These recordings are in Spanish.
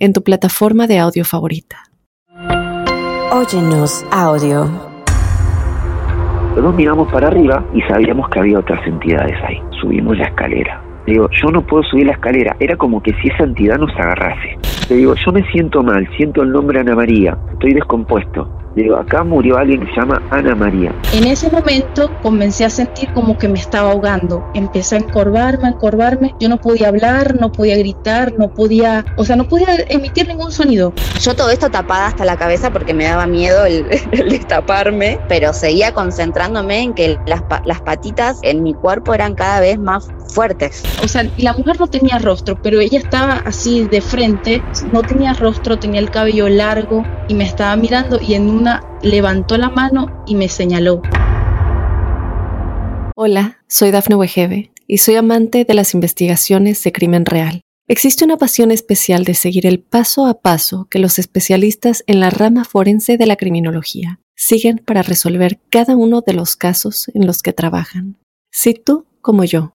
en tu plataforma de audio favorita. Óyenos audio. Los miramos para arriba y sabíamos que había otras entidades ahí. Subimos la escalera. Digo, yo no puedo subir la escalera. Era como que si esa entidad nos agarrase. Le digo, yo me siento mal, siento el nombre Ana María, estoy descompuesto. Digo, acá murió alguien que se llama Ana María. En ese momento comencé a sentir como que me estaba ahogando. Empecé a encorvarme, a encorvarme. Yo no podía hablar, no podía gritar, no podía, o sea, no podía emitir ningún sonido. Yo todo esto tapada hasta la cabeza porque me daba miedo el, destaparme, pero seguía concentrándome en que las, las patitas en mi cuerpo eran cada vez más fuertes. O sea, la mujer no tenía rostro, pero ella estaba así de frente, no tenía rostro, tenía el cabello largo y me estaba mirando y en un levantó la mano y me señaló. Hola, soy Dafne Wegebe y soy amante de las investigaciones de crimen real. Existe una pasión especial de seguir el paso a paso que los especialistas en la rama forense de la criminología siguen para resolver cada uno de los casos en los que trabajan. Si tú, como yo,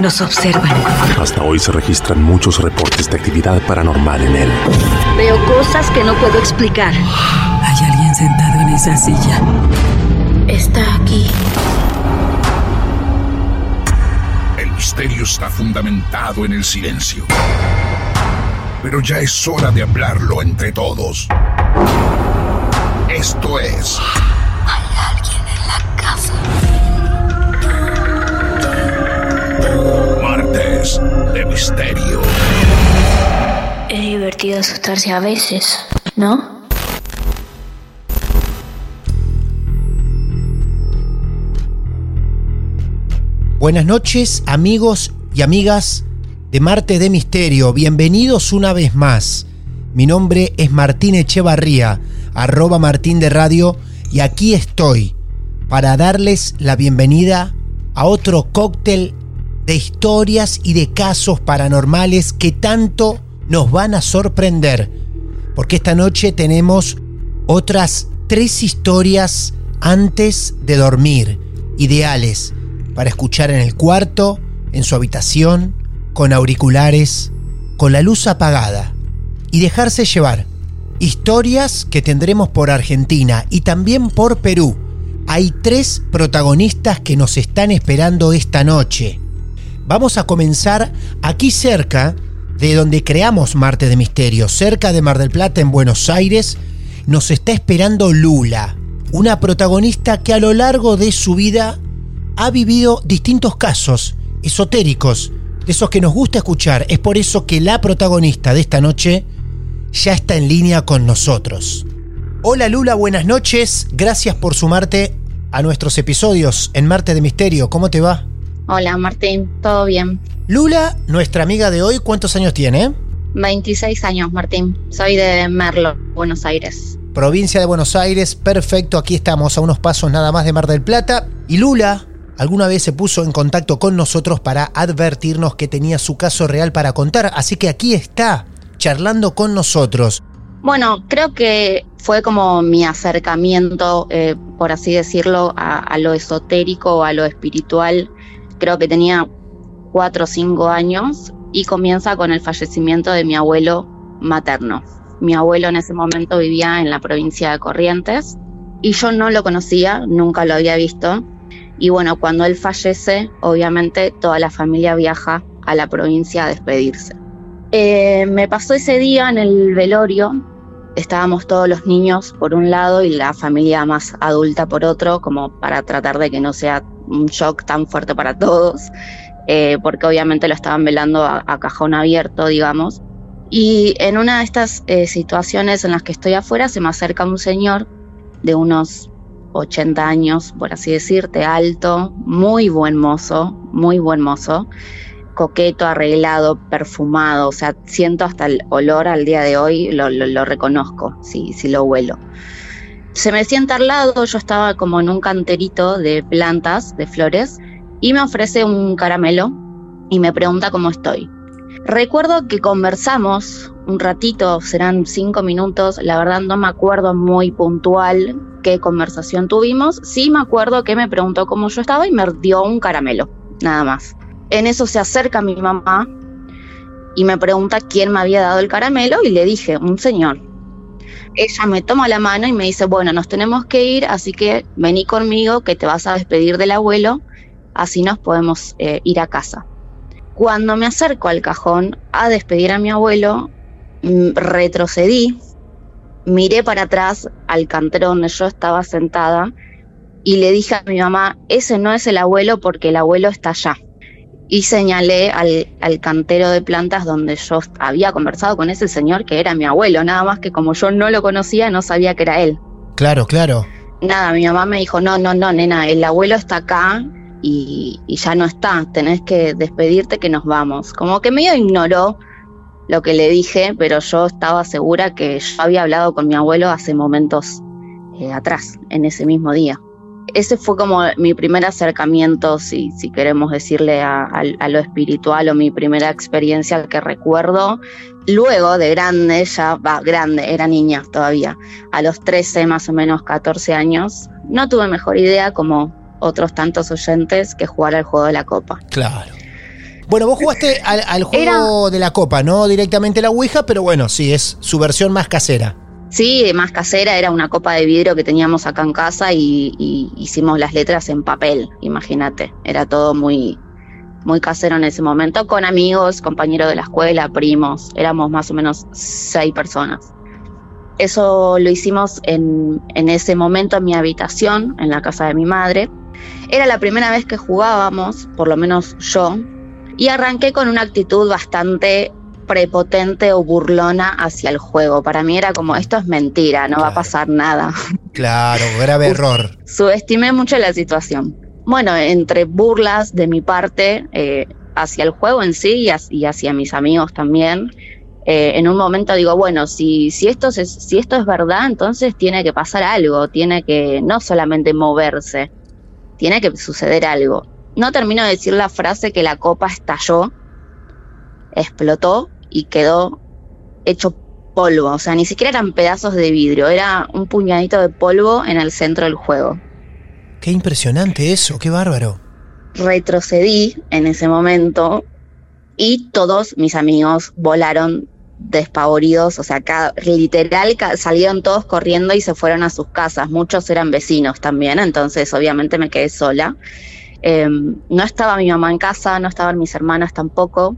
nos observan. Hasta hoy se registran muchos reportes de actividad paranormal en él. Veo cosas que no puedo explicar. Hay alguien sentado en esa silla. Está aquí. El misterio está fundamentado en el silencio. Pero ya es hora de hablarlo entre todos. Esto es... Hay alguien en la casa. De misterio. Es divertido asustarse a veces, ¿no? Buenas noches amigos y amigas de Marte de Misterio, bienvenidos una vez más. Mi nombre es Martín Echevarría, arroba Martín de Radio, y aquí estoy para darles la bienvenida a otro cóctel de historias y de casos paranormales que tanto nos van a sorprender. Porque esta noche tenemos otras tres historias antes de dormir, ideales para escuchar en el cuarto, en su habitación, con auriculares, con la luz apagada y dejarse llevar. Historias que tendremos por Argentina y también por Perú. Hay tres protagonistas que nos están esperando esta noche. Vamos a comenzar aquí cerca de donde creamos Marte de Misterio, cerca de Mar del Plata en Buenos Aires, nos está esperando Lula, una protagonista que a lo largo de su vida ha vivido distintos casos esotéricos, de esos que nos gusta escuchar. Es por eso que la protagonista de esta noche ya está en línea con nosotros. Hola Lula, buenas noches. Gracias por sumarte a nuestros episodios en Marte de Misterio. ¿Cómo te va? Hola Martín, ¿todo bien? Lula, nuestra amiga de hoy, ¿cuántos años tiene? 26 años, Martín. Soy de Merlo, Buenos Aires. Provincia de Buenos Aires, perfecto. Aquí estamos a unos pasos nada más de Mar del Plata. Y Lula alguna vez se puso en contacto con nosotros para advertirnos que tenía su caso real para contar. Así que aquí está, charlando con nosotros. Bueno, creo que fue como mi acercamiento, eh, por así decirlo, a, a lo esotérico o a lo espiritual creo que tenía cuatro o cinco años y comienza con el fallecimiento de mi abuelo materno. Mi abuelo en ese momento vivía en la provincia de Corrientes y yo no lo conocía, nunca lo había visto. Y bueno, cuando él fallece, obviamente toda la familia viaja a la provincia a despedirse. Eh, me pasó ese día en el velorio estábamos todos los niños por un lado y la familia más adulta por otro, como para tratar de que no sea un shock tan fuerte para todos, eh, porque obviamente lo estaban velando a, cajón abierto, digamos. Y en una de estas eh, situaciones en las que estoy afuera se me acerca un señor de unos 80 años, por así decirte, alto, muy buen mozo, muy buen mozo, coqueto, arreglado, perfumado, o sea, siento hasta el olor al día de hoy, lo, reconozco, si, si lo huelo. Se me sienta al lado, yo estaba como en un canterito de plantas, de flores, y me ofrece un caramelo y me pregunta cómo estoy. Recuerdo que conversamos un ratito, serán cinco minutos, la verdad no me acuerdo muy puntual qué conversación tuvimos, sí me acuerdo que me preguntó cómo yo estaba y me dio un caramelo, nada más. En eso se acerca mi mamá y me pregunta quién me había dado el caramelo y le dije, un señor. Ella me toma la mano y me dice, bueno, nos tenemos que ir, así que vení conmigo que te vas a despedir del abuelo, así nos podemos eh, ir a casa. Cuando me acerco al cajón a despedir a mi abuelo, retrocedí, miré para atrás al cantero donde yo estaba sentada y le dije a mi mamá, ese no es el abuelo porque el abuelo está allá. Y señalé al, al, cantero de plantas donde yo había conversado con ese señor que era mi abuelo, nada más que como yo no lo conocía, no sabía que era él. Claro, claro. Nada, mi mamá me dijo, no, no, no, nena, el abuelo está acá y, y ya no está, tenés que despedirte que nos vamos. Como que medio ignoró lo que le dije, pero yo estaba segura que yo había hablado con mi abuelo hace momentos eh, atrás, en ese mismo día. Ese fue como mi primer acercamiento, si, si queremos decirle, a, a, a, lo espiritual o mi primera experiencia que recuerdo. Luego de grande, ya va, grande, era niña todavía, a los 13, más o menos 14 años, no tuve mejor idea como otros tantos oyentes que jugar al juego de la copa. Claro. Bueno, vos jugaste al, al juego Era... de la copa, no directamente la Ouija, pero bueno, sí, es su versión más casera. Sí, más casera, era una copa de vidrio que teníamos acá en casa y, hicimos las letras en papel, imagínate. Era todo muy, muy casero en ese momento, con amigos, compañeros de la escuela, primos, éramos más o menos seis personas. Eso lo hicimos en, en ese momento en mi habitación, en la casa de mi madre. Era la primera vez que jugábamos, por lo menos yo, y arranqué con una actitud bastante prepotente o burlona hacia el juego. Para mí era como, esto es mentira, no claro. va a pasar nada. Claro, grave error. Subestimé mucho la situación. Bueno, entre burlas de mi parte eh, hacia el juego en sí y, y hacia mis amigos también, eh, en un momento digo, bueno, si, si, esto es, si esto es verdad, entonces tiene que pasar algo, tiene que no solamente moverse, tiene que suceder algo. No termino de decir la frase que la copa estalló, explotó y quedó hecho polvo. O sea, ni siquiera eran pedazos de vidrio, era un puñadito de polvo en el centro del juego. Qué impresionante eso, qué bárbaro. Retrocedí en ese momento y todos mis amigos volaron despavoridos, o sea, cada, literal salieron todos corriendo y se fueron a sus casas. Muchos eran vecinos también, entonces obviamente me quedé sola. Eh, no estaba mi mamá en casa, no estaban mis hermanas tampoco.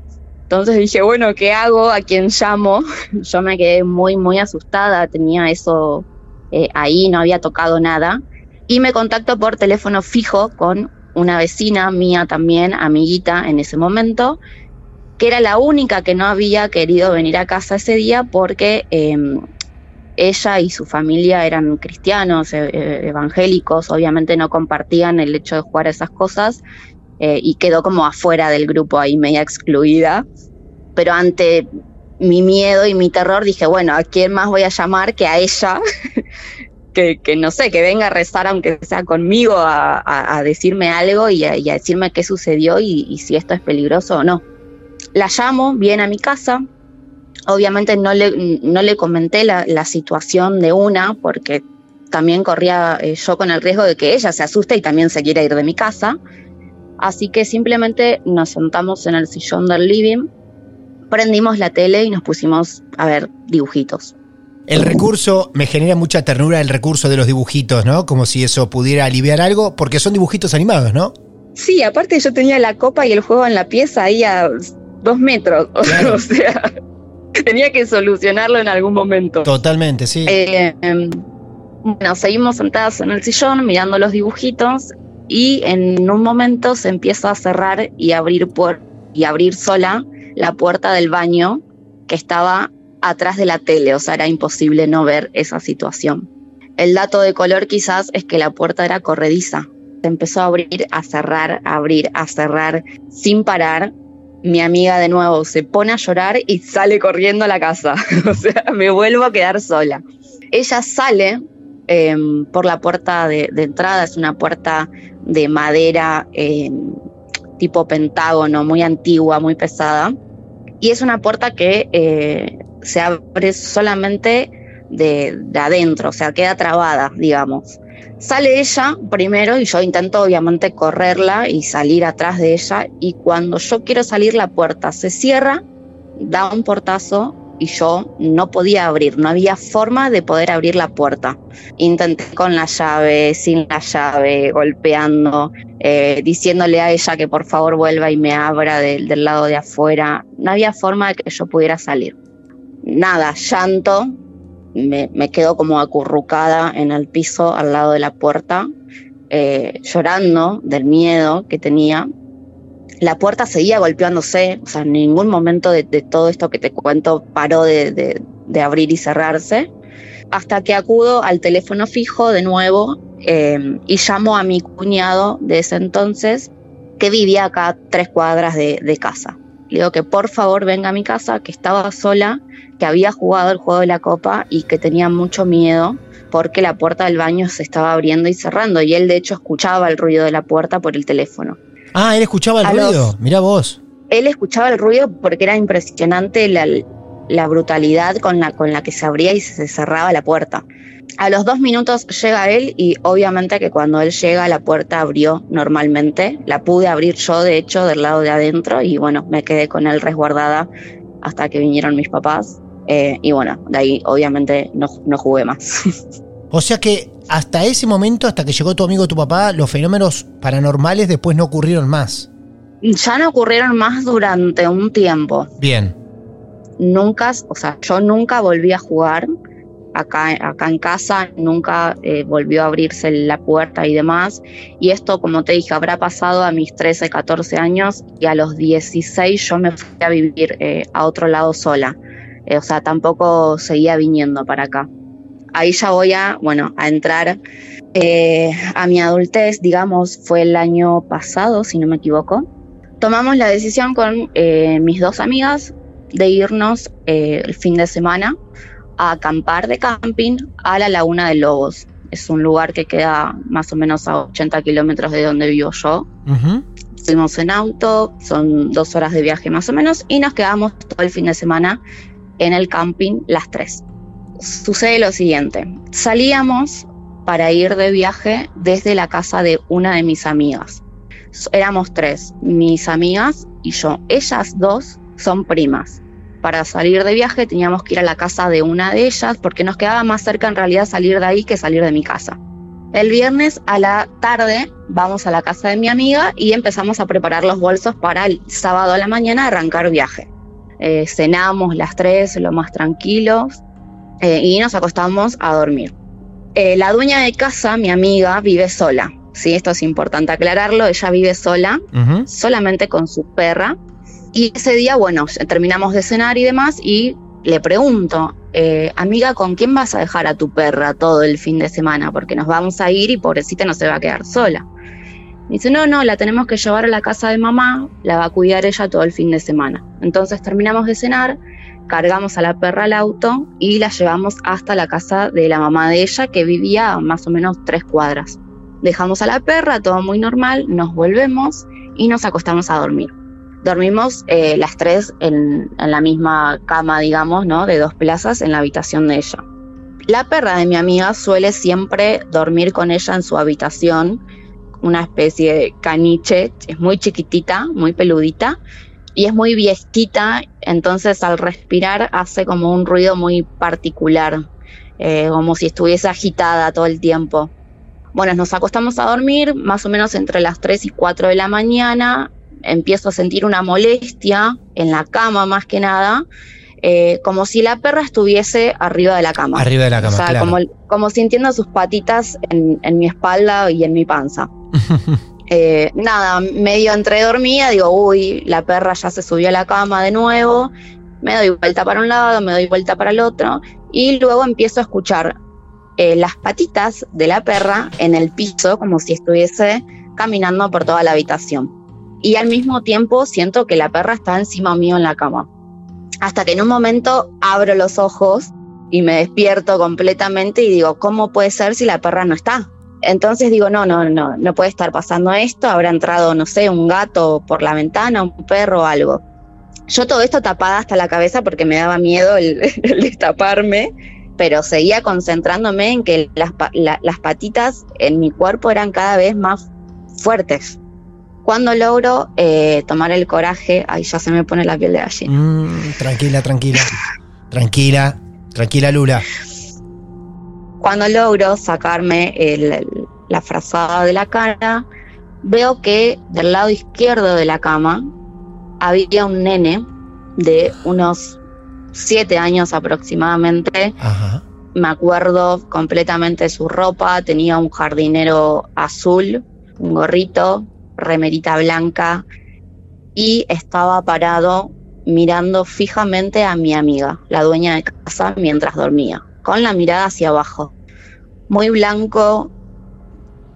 Entonces dije, bueno, ¿qué hago? ¿A quién llamo? Yo me quedé muy, muy asustada, tenía eso eh, ahí, no había tocado nada. Y me contacto por teléfono fijo con una vecina mía también, amiguita en ese momento, que era la única que no había querido venir a casa ese día porque eh, ella y su familia eran cristianos, eh, evangélicos, obviamente no compartían el hecho de jugar esas cosas eh, y quedó como afuera del grupo ahí, media excluida. Pero ante mi miedo y mi terror dije, bueno, ¿a quién más voy a llamar que a ella? que, que, no sé, que venga a rezar aunque sea conmigo a, a, decirme algo y a, decirme qué sucedió y, y si esto es peligroso o no. La llamo, viene a mi casa, obviamente no le, no le comenté la, la, situación de una porque también corría eh, yo con el riesgo de que ella se asuste y también se quiera ir de mi casa. Así que simplemente nos sentamos en el sillón del living, prendimos la tele y nos pusimos a ver dibujitos. El recurso, me genera mucha ternura el recurso de los dibujitos, ¿no? Como si eso pudiera aliviar algo, porque son dibujitos animados, ¿no? Sí, aparte yo tenía la copa y el juego en la pieza ahí a dos metros, claro. o sea, tenía que solucionarlo en algún momento. Totalmente, sí. Eh, em, bueno, seguimos sentadas en el sillón mirando los dibujitos y en un momento se empieza a cerrar y abrir y abrir sola la puerta del baño que estaba atrás de la tele, o sea, era imposible no ver esa situación. El dato de color quizás es que la puerta era corrediza. Se empezó a abrir, a cerrar, a abrir, a cerrar, sin parar. Mi amiga de nuevo se pone a llorar y sale corriendo a la casa. o sea, me vuelvo a quedar sola. Ella sale eh, por la puerta de, de, entrada, es una puerta de madera eh, tipo pentágono, muy antigua, muy pesada. Y es una puerta que eh, se abre solamente de, de, adentro, o sea, queda trabada, digamos. Sale ella primero y yo intento obviamente correrla y salir atrás de ella y cuando yo quiero salir la puerta se cierra, da un portazo y yo no podía abrir, no había forma de poder abrir la puerta. Intenté con la llave, sin la llave, golpeando, eh, diciéndole a ella que por favor vuelva y me abra de, del lado de afuera. No había forma de que yo pudiera salir. Nada, llanto, me, me quedo como acurrucada en el piso al lado de la puerta, eh, llorando del miedo que tenía la puerta seguía golpeándose, o sea, en ningún momento de, todo esto que te cuento paró de, abrir y cerrarse, hasta que acudo al teléfono fijo de nuevo eh, y llamo a mi cuñado de ese entonces, que vivía acá tres cuadras de, casa. Le digo que por favor venga a mi casa, que estaba sola, que había jugado el juego de la copa y que tenía mucho miedo porque la puerta del baño se estaba abriendo y cerrando y él de hecho escuchaba el ruido de la puerta por el teléfono. Ah, él escuchaba el ruido. los- Mirá vos. Él escuchaba el ruido porque era impresionante la, la brutalidad con la, con la que se abría y se cerraba la puerta. A los dos minutos llega él y obviamente que cuando él llega la puerta abrió normalmente. La pude abrir yo de hecho del lado de adentro y bueno, me quedé con él resguardada hasta que vinieron mis papás. Eh, y bueno, de ahí obviamente no, no jugué más. O sea que hasta ese momento, hasta que llegó tu amigo tu papá, los fenómenos paranormales después no ocurrieron más. ya no ocurrieron más durante un tiempo. Bien. nunca, o sea, yo nunca volví a jugar acá, acá en casa, nunca eh, volvió a abrirse la puerta y demás. Y esto, como te dije, habrá pasado a mis 13, 14 años y a los 16 yo me fui a vivir eh, a otro lado sola. Eh, o sea, tampoco seguía viniendo para acá. Ahí ya voy a, bueno, a entrar eh, a mi adultez, digamos, fue el año pasado, si no me equivoco. Tomamos la decisión con eh, mis dos amigas de irnos eh, el fin de semana a acampar de camping a la Laguna de Lobos. Es un lugar que queda más o menos a 80 kilómetros de donde vivo yo. Ujú. Fuimos en auto, son dos horas de viaje más o menos, y nos quedamos todo el fin de semana en el camping las tres. Sucede lo siguiente, salíamos para ir de viaje desde la casa de una de mis amigas. Éramos tres, mis amigas y yo. Ellas dos son primas. Para salir de viaje teníamos que ir a la casa de una de ellas porque nos quedaba más cerca en realidad salir de ahí que salir de mi casa. El viernes a la tarde vamos a la casa de mi amiga y empezamos a preparar los bolsos para el sábado a la mañana arrancar viaje. Eh, cenamos las tres, lo más tranquilos, eh, y nos acostamos a dormir. Eh, la dueña de casa, mi amiga, vive sola. Sí, esto es importante aclararlo. Ella vive sola, solamente con su perra. Y ese día, bueno, terminamos de cenar y demás, y le pregunto, eh, amiga, ¿con quién vas a dejar a tu perra todo el fin de semana? Porque nos vamos a ir y pobrecita no se va a quedar sola. Me dice, no, no, la tenemos que llevar a la casa de mamá, la va a cuidar ella todo el fin de semana. Entonces terminamos de cenar, cargamos a la perra al auto y la llevamos hasta la casa de la mamá de ella, que vivía más o menos tres cuadras. Dejamos a la perra, todo muy normal, nos volvemos y nos acostamos a dormir. Dormimos eh, las tres en, en la misma cama, digamos, ¿no? De dos plazas en la habitación de ella. La perra de mi amiga suele siempre dormir con ella en su habitación, una especie de caniche, es muy chiquitita, muy peludita y es muy viejita, entonces al respirar hace como un ruido muy particular, eh, como si estuviese agitada todo el tiempo. Bueno, nos acostamos a dormir más o menos entre las 3 y 4 de la mañana, empiezo a sentir una molestia en la cama más que nada, eh, como si la perra estuviese arriba de la cama. Arriba de la cama, O sea, claro. como, como sintiendo sus patitas en, en mi espalda y en mi panza. Eh, nada, medio entre dormida, digo, uy, la perra ya se subió a la cama de nuevo, me doy vuelta para un lado, me doy vuelta para el otro, y luego empiezo a escuchar eh, las patitas de la perra en el piso, como si estuviese caminando por toda la habitación. Y al mismo tiempo siento que la perra está encima mío en la cama. Hasta que en un momento abro los ojos y me despierto completamente y digo, ¿cómo puede ser si la perra no está? Entonces digo, no, no, no, no puede estar pasando esto, habrá entrado, no sé, un gato por la ventana, un perro algo. Yo todo esto tapada hasta la cabeza porque me daba miedo el, el destaparme, pero seguía concentrándome en que las, la- las patitas en mi cuerpo eran cada vez más fuertes. Cuando logro eh, tomar el coraje, ahí ya se me pone la piel de gallina. Mm, tranquila, tranquila. Tranquila, tranquila, Lula. Cuando logro sacarme el- la frazada de la cara, veo que del lado izquierdo de la cama había un nene de unos siete años aproximadamente. Ajá. Me acuerdo completamente de su ropa, tenía un jardinero azul, un gorrito, remerita blanca y estaba parado mirando fijamente a mi amiga, la dueña de casa, mientras dormía, con la mirada hacia abajo. Muy blanco,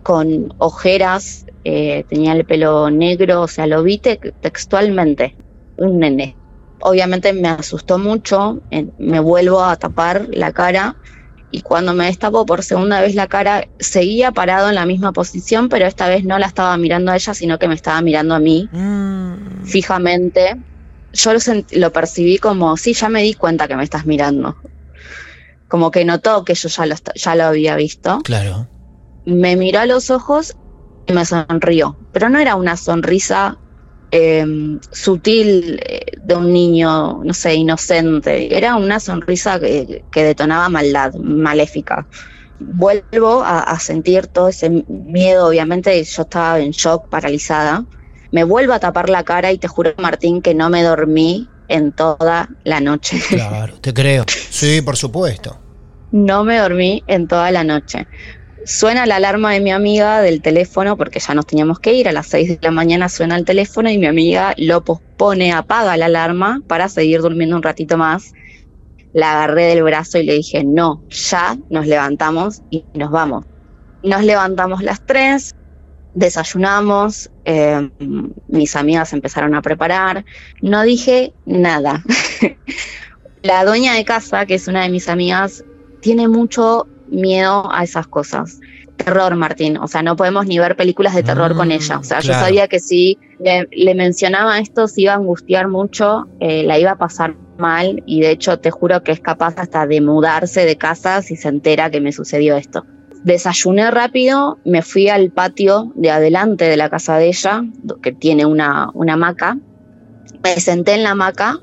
con ojeras, eh, tenía el pelo negro, o sea, lo vi te- textualmente, un nene. Obviamente me asustó mucho, eh, me vuelvo a tapar la cara y cuando me destapo por segunda vez la cara, seguía parado en la misma posición, pero esta vez no la estaba mirando a ella, sino que me estaba mirando a mí Mm, fijamente. Yo lo, lo percibí como, sí, ya me di cuenta que me estás mirando. Como que notó que yo ya lo, ya lo había visto. claro. Me miró a los ojos y me sonrió. Pero no era una sonrisa eh, sutil eh, de un niño, no sé, inocente. Era una sonrisa que, que detonaba maldad, maléfica. Vuelvo a, a sentir todo ese miedo, obviamente yo estaba en shock, paralizada. Me vuelvo a tapar la cara y te juro, Martín, que no me dormí en toda la noche. Claro, te creo. Sí, por supuesto. No me dormí en toda la noche. Suena la alarma de mi amiga del teléfono porque ya nos teníamos que ir. A las 6 de la mañana suena el teléfono y mi amiga lo pospone, apaga la alarma para seguir durmiendo un ratito más. La agarré del brazo y le dije, no, ya nos levantamos y nos vamos. Nos levantamos las tres, desayunamos, eh, mis amigas empezaron a preparar. No dije nada. la dueña de casa, que es una de mis amigas, tiene mucho miedo a esas cosas. Terror, Martín. O sea, no podemos ni ver películas de terror Mm, con ella. O sea, yo sabía que si le, le mencionaba esto, se iba a angustiar mucho, eh, la iba a pasar mal y de hecho te juro que es capaz hasta de mudarse de casa si se entera que me sucedió esto. Desayuné rápido, me fui al patio de adelante de la casa de ella, que tiene una, una hamaca. Me senté en la hamaca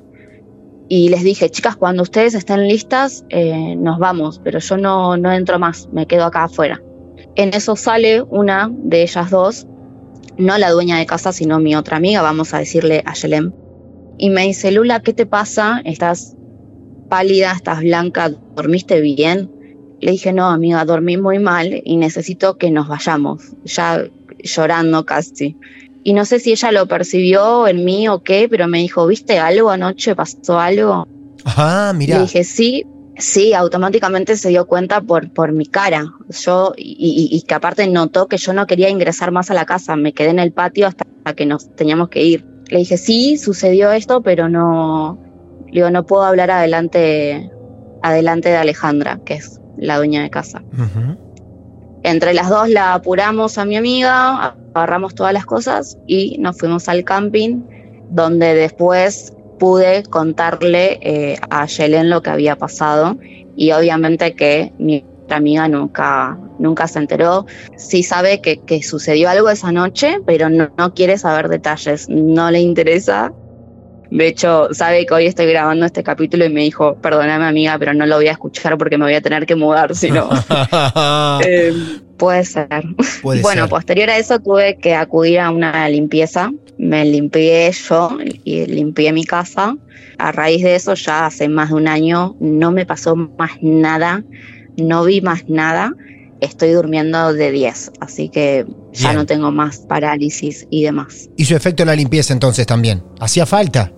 y les dije, chicas, cuando ustedes estén listas, eh, nos vamos, pero yo no, no entro más, me quedo acá afuera. En eso sale una de ellas dos, no la dueña de casa, sino mi otra amiga, vamos a decirle a Yelem, y me dice, Lula, ¿qué te pasa? ¿Estás pálida? ¿Estás blanca? ¿Dormiste bien? Le dije, no, amiga, dormí muy mal y necesito que nos vayamos, ya llorando casi. Y no sé si ella lo percibió en mí o qué, pero me dijo, ¿viste algo anoche? ¿Pasó algo? Ah, Le mira. dije, sí, sí, automáticamente se dio cuenta por, por mi cara. Yo, y, y- y que aparte notó que yo no quería ingresar más a la casa, me quedé en el patio hasta que nos teníamos que ir. Le dije, sí, sucedió esto, pero no, le digo, no puedo hablar adelante, adelante de Alejandra, que es la dueña de casa. Entre las dos la apuramos a mi amiga, agarramos todas las cosas y nos fuimos al camping, donde después pude contarle eh, a Yelen lo que había pasado y obviamente que mi amiga nunca, nunca se enteró. Sí sabe que, que sucedió algo esa noche, pero no, no quiere saber detalles, no le interesa. De hecho, sabe que hoy estoy grabando este capítulo y me dijo, perdóname amiga, pero no lo voy a escuchar porque me voy a tener que mudar, si no. Eh, Puede ser. Puede bueno, ser. posterior a eso tuve que acudir a una limpieza. Me limpié yo y limpié mi casa. A raíz de eso, ya hace más de un año, no me pasó más nada, no vi más nada. Estoy durmiendo de 10, así que ya Bien. no tengo más parálisis y demás. Y su efecto en la limpieza entonces también. ¿Hacía falta?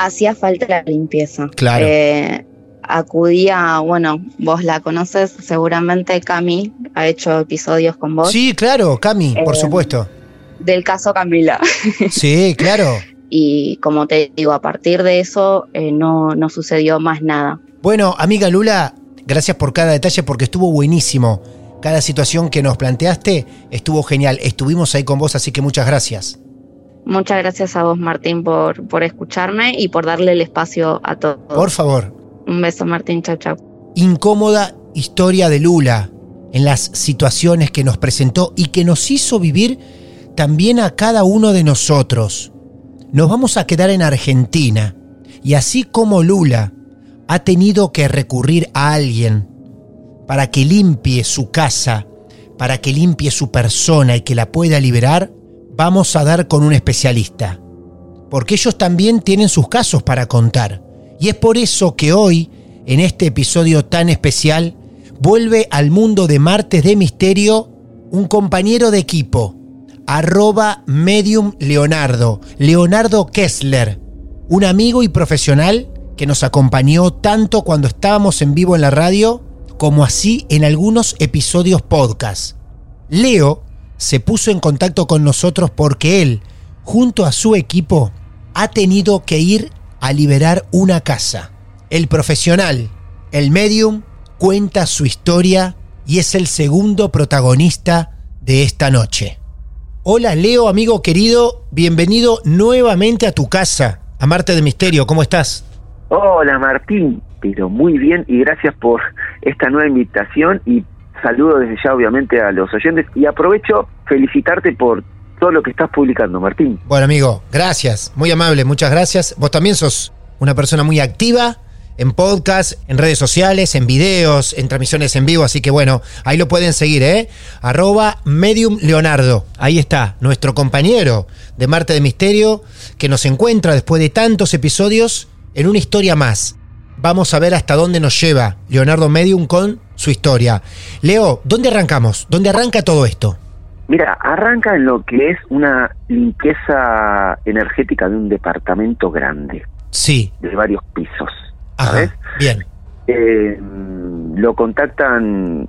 Hacía falta la limpieza. Claro. Eh, acudía, bueno, vos la conoces seguramente, Cami, ha hecho episodios con vos. Sí, claro, Cami, por Eh, supuesto. Del caso Camila. Sí, claro. y como te digo, a partir de eso eh, no, no sucedió más nada. Bueno, amiga Lula, gracias por cada detalle porque estuvo buenísimo. Cada situación que nos planteaste estuvo genial. Estuvimos ahí con vos, así que muchas gracias. Muchas gracias a vos, Martín, por, por escucharme y por darle el espacio a todos. Por favor. Un beso, Martín. Chau, chau. Incómoda historia de Lula en las situaciones que nos presentó y que nos hizo vivir también a cada uno de nosotros. Nos vamos a quedar en Argentina y así como Lula ha tenido que recurrir a alguien para que limpie su casa, para que limpie su persona y que la pueda liberar, vamos a dar con un especialista. Porque ellos también tienen sus casos para contar. Y es por eso que hoy, en este episodio tan especial, vuelve al mundo de Martes de Misterio un compañero de equipo, arroba medium Leonardo, Leonardo Kessler, un amigo y profesional que nos acompañó tanto cuando estábamos en vivo en la radio como así en algunos episodios podcast. Leo se puso en contacto con nosotros porque él, junto a su equipo, ha tenido que ir a liberar una casa. El profesional, el medium, cuenta su historia y es el segundo protagonista de esta noche. Hola Leo, amigo querido, bienvenido nuevamente a tu casa, a Marte de Misterio, ¿cómo estás? Hola Martín, pero muy bien y gracias por esta nueva invitación y saludo desde ya obviamente a los oyentes y aprovecho felicitarte por todo lo que estás publicando, Martín. Bueno amigo, gracias, muy amable, muchas gracias. Vos también sos una persona muy activa en podcast, en redes sociales, en videos, en transmisiones en vivo, así que bueno, ahí lo pueden seguir, ¿eh? Arroba Medium Leonardo. Ahí está, nuestro compañero de Marte de Misterio, que nos encuentra después de tantos episodios en una historia más. Vamos a ver hasta dónde nos lleva Leonardo Medium con su historia. Leo, ¿dónde arrancamos? ¿Dónde arranca todo esto? Mira, arranca en lo que es una limpieza energética de un departamento grande, Sí. de varios pisos. Ajá, ¿sabes? bien. Eh, lo contactan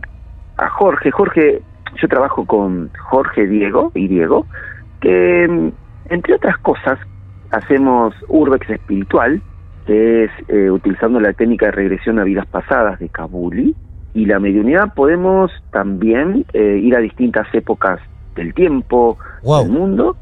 a Jorge. Jorge, yo trabajo con Jorge Diego y Diego, que entre otras cosas hacemos Urbex espiritual, que es eh, utilizando la técnica de regresión a vidas pasadas de Kabuli. Y la mediunidad podemos también eh, ir a distintas épocas del tiempo, Wow. del mundo,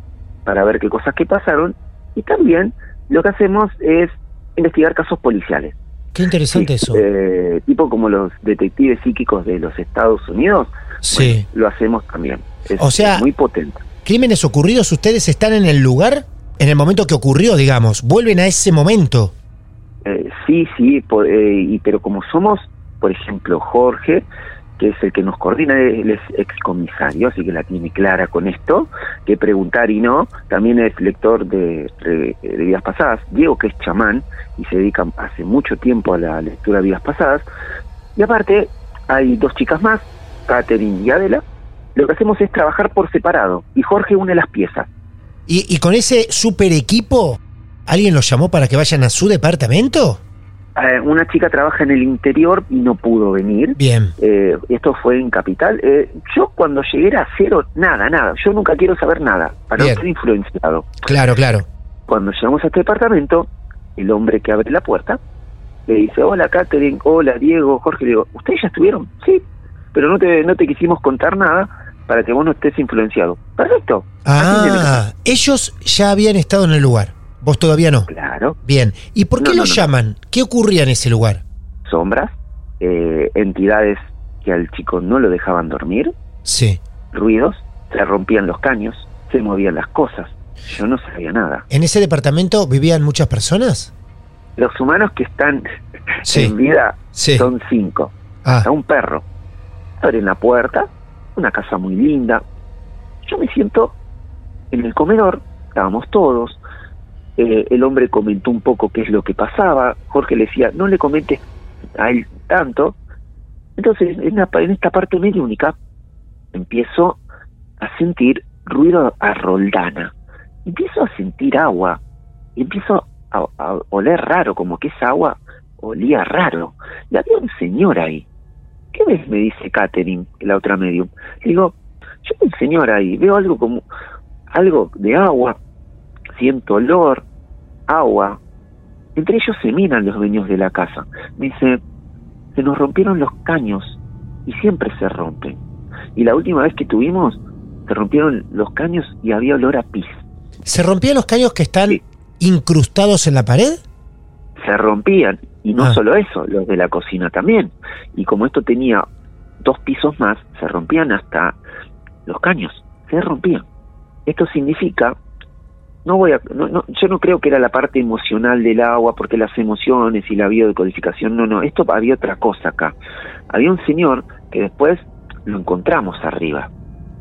para ver qué cosas que pasaron. Y también lo que hacemos es investigar casos policiales. Qué interesante Sí, eso. eh, tipo como los detectives psíquicos de los Estados Unidos, Sí. lo hacemos también. Es, O sea- es muy potente. Crímenes ocurridos, ustedes están en el lugar, en el momento que ocurrió, digamos. Vuelven a ese momento. Eh, sí, sí, eh, y, pero como somos, por ejemplo, Jorge, que es el que nos coordina, él es excomisario, así que la tiene clara con esto, que preguntar y no, también es lector de vidas pasadas, Diego que es chamán y se dedica hace mucho tiempo a la lectura de vidas pasadas, y aparte hay dos chicas más, Catherine y Adela, lo que hacemos es trabajar por separado, y Jorge une las piezas. Y, y con ese super equipo, ¿alguien los llamó para que vayan a su departamento? Eh, una chica trabaja en el interior y no pudo venir. Bien. Eh, esto fue en Capital. Eh, yo cuando llegué era cero, nada, nada. Yo nunca quiero saber nada para Bien. no ser influenciado. Claro, claro. Cuando llegamos a este departamento, el hombre que abre la puerta le dice, hola Catherine, hola Diego, Jorge. Le digo, ¿ustedes ya estuvieron? Sí, pero no te, no te quisimos contar nada para que vos no estés influenciado. Perfecto. Ah, ellos ya habían estado en el lugar. Vos todavía no. Claro. Bien. ¿Y por qué No, no. llaman? ¿Qué ocurría en ese lugar? Sombras, eh, entidades que al chico no lo dejaban dormir, Sí. ruidos, se rompían los caños, se movían las cosas. Yo no sabía nada. ¿En ese departamento vivían muchas personas? Los humanos que están Sí. en vida Sí. son cinco. Ah, A un perro. Abren la puerta una casa muy linda. Yo me siento en el comedor, estábamos todos, eh, el hombre comentó un poco qué es lo que pasaba, Jorge le decía, no le comentes a él tanto. Entonces, en, en esta parte única empiezo a sentir ruido a roldana, empiezo a sentir agua, empiezo a, oler raro, como que esa agua olía raro. Y había un señor ahí. ¿Qué ves? Me dice Catherine, la otra medium. digo, yo un señor ahí, veo algo como, algo de agua, siento olor, agua. Entre ellos se miran los dueños de la casa. Dice, se nos rompieron los caños y siempre se rompen. Y la última vez que tuvimos, se rompieron los caños y había olor a pis. ¿Se rompían los caños que están incrustados en la pared? Se rompían. Y no ah. solo eso, los de la cocina también. Y como esto tenía dos pisos más, se rompían hasta los caños. Se rompían. Esto significa no voy a, no, yo no creo que era la parte emocional del agua, porque las emociones y la biodecodificación, no, no, esto había otra cosa acá. Había un señor que después lo encontramos arriba.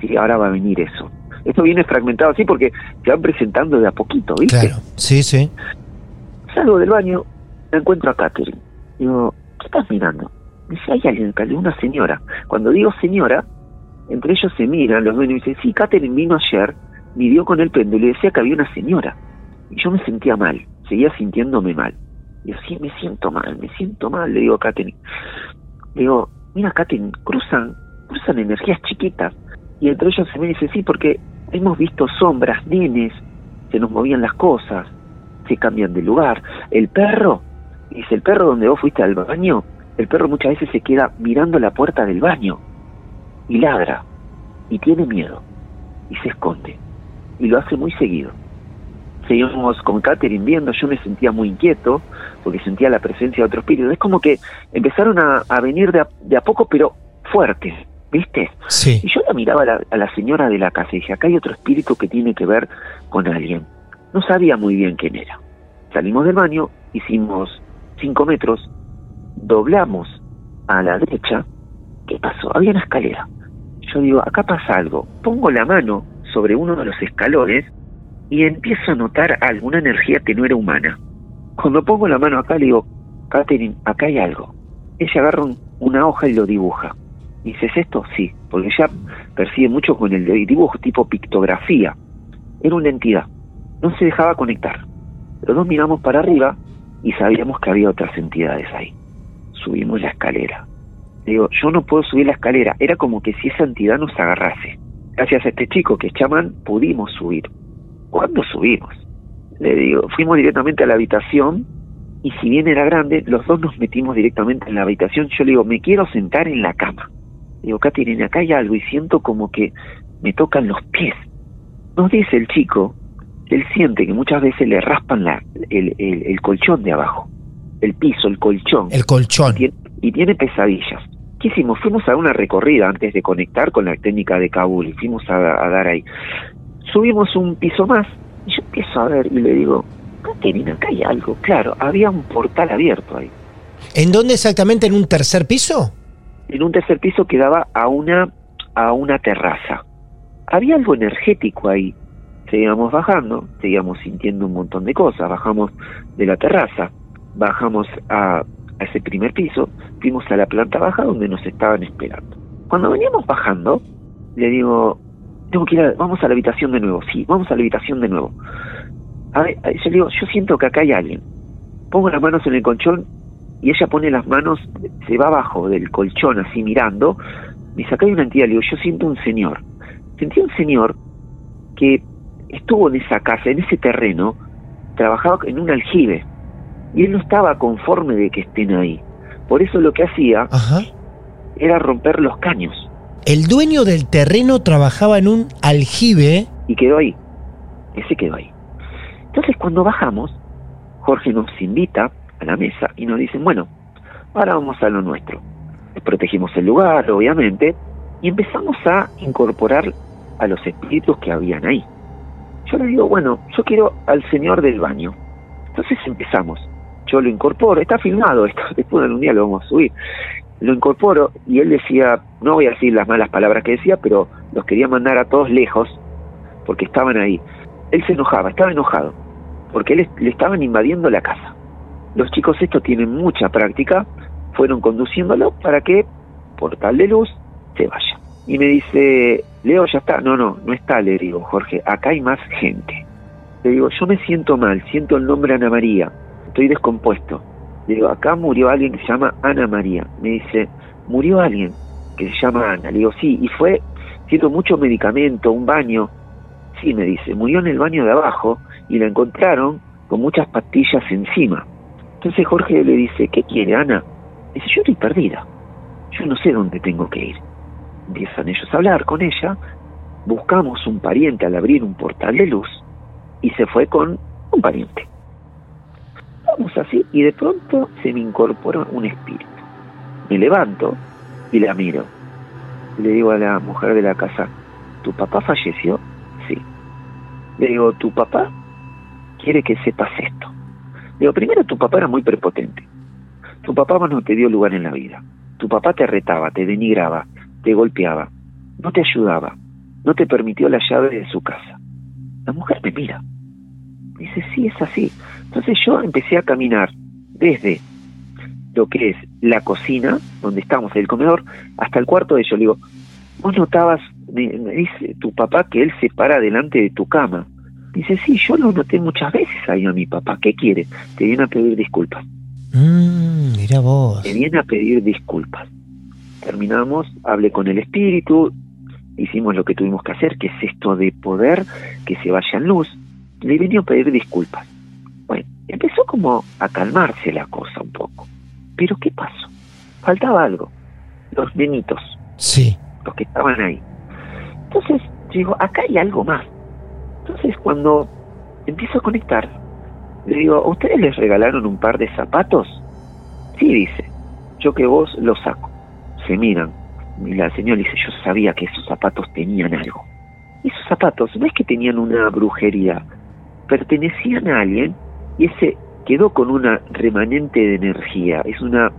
y ahora va a venir eso. Esto viene fragmentado así porque se van presentando de a poquito, ¿viste? Claro, sí, sí. Salgo del baño, me encuentro a Catherine. Digo, ¿qué estás mirando? Me dice, hay alguien acá, una señora. Cuando digo señora, entre ellos se miran los dueños y dicen, sí, Catherine vino ayer midió con el péndulo y decía que había una señora. Y yo me sentía mal, seguía sintiéndome mal. Y yo, sí, me siento mal, me siento mal, le digo a Katherine. Le digo, mira Katherine, cruzan, cruzan energías chiquitas. Y entre ellos se me dice, sí, porque hemos visto sombras, nenes, se nos movían las cosas, se cambian de lugar. El perro, dice, el perro donde vos fuiste al baño, el perro muchas veces se queda mirando la puerta del baño y ladra y tiene miedo y se esconde y lo hace muy seguido. Seguimos con Catherine viendo, yo me sentía muy inquieto porque sentía la presencia de otro espíritu. Es como que empezaron a, venir de a, de a, poco, pero fuertes, ¿viste? Sí. Y yo la miraba a la, a la señora de la casa y dije, acá hay otro espíritu que tiene que ver con alguien. No sabía muy bien quién era. Salimos del baño, hicimos cinco metros, doblamos a la derecha. ¿Qué pasó? Había una escalera. Yo digo, acá pasa algo. Pongo la mano sobre uno de los escalones y empiezo a notar alguna energía que no era humana. Cuando pongo la mano acá le digo, Catherine, acá hay algo. Ella agarra una hoja y lo dibuja. ¿Dices esto? Sí, porque ella percibe mucho con el dibujo tipo pictografía. Era una entidad. No se dejaba conectar. Los dos miramos para arriba y sabíamos que había otras entidades ahí. Subimos la escalera. digo, yo no puedo subir la escalera. Era como que si esa entidad nos agarrase gracias a este chico que es chamán, pudimos subir. ¿Cuándo subimos? Le digo, fuimos directamente a la habitación y si bien era grande, los dos nos metimos directamente en la habitación. Yo le digo, me quiero sentar en la cama. Le digo, Katy, acá hay algo y siento como que me tocan los pies. Nos dice el chico, él siente que muchas veces le raspan la, el, el, colchón de abajo, el piso, el colchón. El colchón. y tiene pesadillas. ¿Qué hicimos? Fuimos a una recorrida antes de conectar con la técnica de Kabul y fuimos a, dar ahí. Subimos un piso más y yo empiezo a ver y le digo, Caterina, acá hay algo. Claro, había un portal abierto ahí. ¿En dónde exactamente? ¿En un tercer piso? En un tercer piso que daba a una, a una terraza. Había algo energético ahí. Seguíamos bajando, seguíamos sintiendo un montón de cosas. Bajamos de la terraza, bajamos a a ese primer piso, fuimos a la planta baja donde nos estaban esperando. Cuando veníamos bajando, le digo, tengo que ir vamos a la habitación de nuevo, sí, vamos a la habitación de nuevo. A ver, yo le digo, yo siento que acá hay alguien. Pongo las manos en el colchón y ella pone las manos, se va abajo del colchón así mirando, me acá hay una entidad, le digo, yo siento un señor. Sentí un señor que estuvo en esa casa, en ese terreno, trabajaba en un aljibe y él no estaba conforme de que estén ahí. Por eso lo que hacía era romper los caños. El dueño del terreno trabajaba en un aljibe. Y quedó ahí. Ese quedó ahí. Entonces cuando bajamos, Jorge nos invita a la mesa y nos dicen, bueno, ahora vamos a lo nuestro. Protegimos el lugar, obviamente, y empezamos a incorporar a los espíritus que habían ahí. Yo le digo, bueno, yo quiero al señor del baño. Entonces empezamos yo lo incorporo, está filmado esto, después en un día lo vamos a subir. lo incorporo y él decía, no voy a decir las malas palabras que decía, pero los quería mandar a todos lejos porque estaban ahí. Él se enojaba, estaba enojado, porque él, le estaban invadiendo la casa. Los chicos estos tienen mucha práctica, fueron conduciéndolo para que, por tal de luz, se vaya. Y me dice, Leo, ya está. No, no, no está, le digo, Jorge, acá hay más gente. Le digo, yo me siento mal, siento el nombre Ana María, estoy descompuesto. Le digo, acá murió alguien que se llama Ana María. Me dice, murió alguien que se llama Ana. Le digo, sí, y fue, siento mucho medicamento, un baño. Sí, me dice, murió en el baño de abajo y la encontraron con muchas pastillas encima. Entonces Jorge le dice, ¿qué quiere Ana? Dice, yo estoy perdida. Yo no sé dónde tengo que ir. Empiezan ellos a hablar con ella. Buscamos un pariente al abrir un portal de luz y se fue con un pariente. Vamos así y de pronto se me incorpora un espíritu. Me levanto y la miro. Le digo a la mujer de la casa, ¿tu papá falleció? Sí. Le digo, ¿tu papá quiere que sepas esto? Le digo, primero tu papá era muy prepotente. Tu papá no te dio lugar en la vida. Tu papá te retaba, te denigraba, te golpeaba, no te ayudaba, no te permitió la llave de su casa. La mujer me mira. Dice, sí, es así. Entonces yo empecé a caminar desde lo que es la cocina, donde estamos, el comedor, hasta el cuarto de ellos. Le digo, vos notabas, me, dice tu papá que él se para delante de tu cama. Dice, sí, yo lo noté muchas veces ahí a mi papá. ¿Qué quiere? Te viene a pedir disculpas. Mm, mira vos. Te viene a pedir disculpas. Terminamos, hablé con el espíritu, hicimos lo que tuvimos que hacer, que es esto de poder que se vaya en luz. Le vino a pedir disculpas. Bueno, empezó como a calmarse la cosa un poco. Pero ¿qué pasó? Faltaba algo. Los nenitos. Sí. Los que estaban ahí. Entonces, digo, acá hay algo más. Entonces, cuando empiezo a conectar, le digo, ¿ustedes les regalaron un par de zapatos? Sí, dice. Yo que vos los saco. Se miran. Y la señora dice, yo sabía que esos zapatos tenían algo. Esos zapatos no es que tenían una brujería, pertenecían a alguien y ese quedó con una remanente de energía, es una,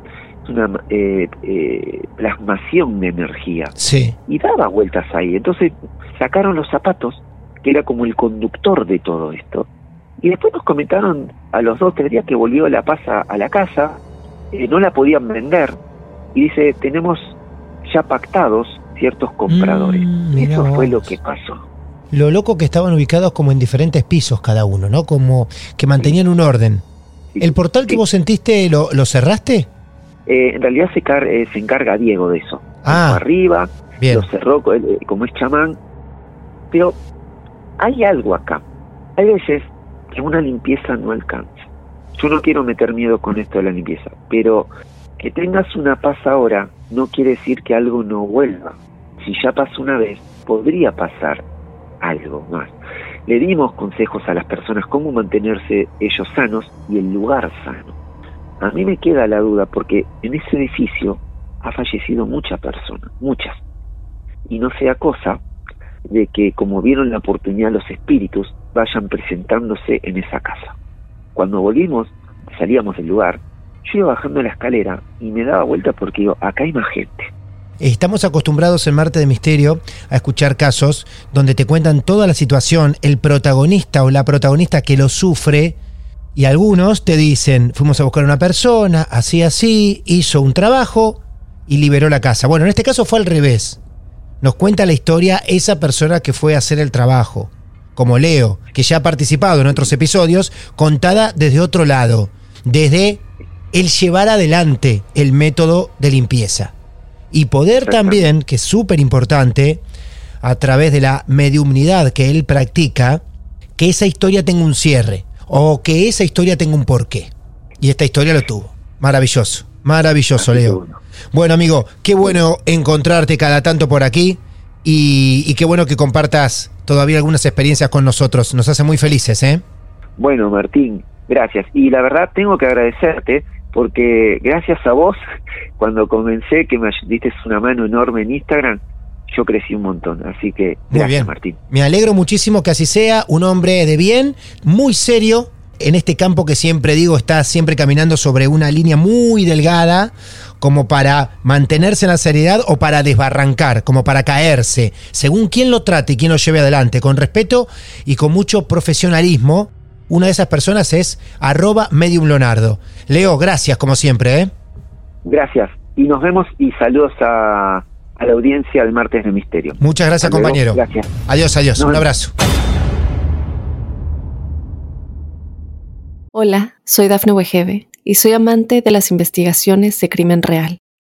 una eh, eh, plasmación de energía. Sí. Y daba vueltas ahí. Entonces sacaron los zapatos, que era como el conductor de todo esto. Y después nos comentaron a los dos, tres días que volvió la pasa a la casa, eh, no la podían vender. Y dice, tenemos ya pactados ciertos compradores. Mm, Eso fue lo que pasó. Lo loco que estaban ubicados como en diferentes pisos cada uno, ¿no? Como que mantenían un orden. ¿El portal que vos sentiste lo, lo cerraste? Eh, en realidad se, car eh, se encarga Diego de eso. Ah, arriba, bien. lo cerró eh, como es chamán. Pero hay algo acá. Hay veces que una limpieza no alcanza. Yo no quiero meter miedo con esto de la limpieza, pero que tengas una paz ahora no quiere decir que algo no vuelva. Si ya pasó una vez, podría pasar algo más. Le dimos consejos a las personas cómo mantenerse ellos sanos y el lugar sano. A mí me queda la duda porque en ese edificio ha fallecido mucha persona, muchas. Y no sea cosa de que como vieron la oportunidad los espíritus vayan presentándose en esa casa. Cuando volvimos, salíamos del lugar, yo iba bajando la escalera y me daba vuelta porque digo, acá hay más gente. Estamos acostumbrados en Marte de Misterio a escuchar casos donde te cuentan toda la situación, el protagonista o la protagonista que lo sufre, y algunos te dicen, fuimos a buscar a una persona, así así, hizo un trabajo y liberó la casa. Bueno, en este caso fue al revés. Nos cuenta la historia esa persona que fue a hacer el trabajo, como Leo, que ya ha participado en otros episodios, contada desde otro lado, desde el llevar adelante el método de limpieza. Y poder también, que es súper importante, a través de la mediumnidad que él practica, que esa historia tenga un cierre o que esa historia tenga un porqué. Y esta historia lo tuvo. Maravilloso, maravilloso, Leo. Bueno, amigo, qué bueno encontrarte cada tanto por aquí y, y qué bueno que compartas todavía algunas experiencias con nosotros. Nos hace muy felices, ¿eh? Bueno, Martín, gracias. Y la verdad tengo que agradecerte porque gracias a vos, cuando comencé, que me diste una mano enorme en Instagram, yo crecí un montón. Así que Muy gracias, bien. Martín. Me alegro muchísimo que así sea, un hombre de bien, muy serio en este campo que siempre digo está siempre caminando sobre una línea muy delgada, como para mantenerse en la seriedad o para desbarrancar, como para caerse, según quién lo trate y quién lo lleve adelante, con respeto y con mucho profesionalismo. Una de esas personas es arroba medium Leonardo. Leo, gracias como siempre. ¿eh? Gracias. Y nos vemos y saludos a, a la audiencia del martes de misterio. Muchas gracias, Hasta luego. compañero. Gracias. Adiós, adiós. Nos Un abrazo. Hola, soy Dafne Wegebe y soy amante de las investigaciones de crimen real.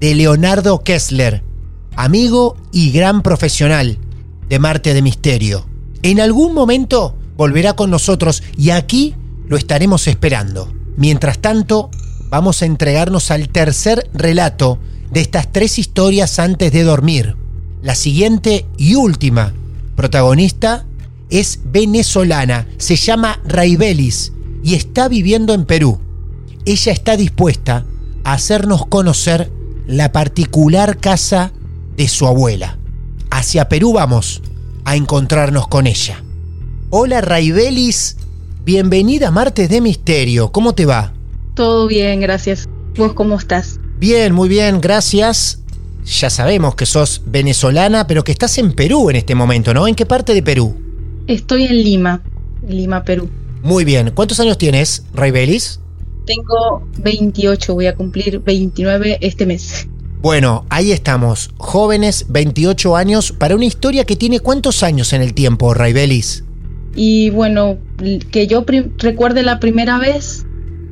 de Leonardo Kessler, amigo y gran profesional de Marte de Misterio. En algún momento volverá con nosotros y aquí lo estaremos esperando. Mientras tanto, vamos a entregarnos al tercer relato de estas tres historias antes de dormir. La siguiente y última protagonista es venezolana, se llama Raibelis y está viviendo en Perú. Ella está dispuesta a hacernos conocer la particular casa de su abuela. Hacia Perú vamos a encontrarnos con ella. Hola Raibelis, bienvenida a Martes de Misterio, ¿cómo te va? Todo bien, gracias. ¿Vos cómo estás? Bien, muy bien, gracias. Ya sabemos que sos venezolana, pero que estás en Perú en este momento, ¿no? ¿En qué parte de Perú? Estoy en Lima, Lima, Perú. Muy bien, ¿cuántos años tienes, Raibelis? Tengo 28, voy a cumplir 29 este mes. Bueno, ahí estamos, jóvenes, 28 años, para una historia que tiene cuántos años en el tiempo, Raibelis. Y bueno, que yo recuerde la primera vez,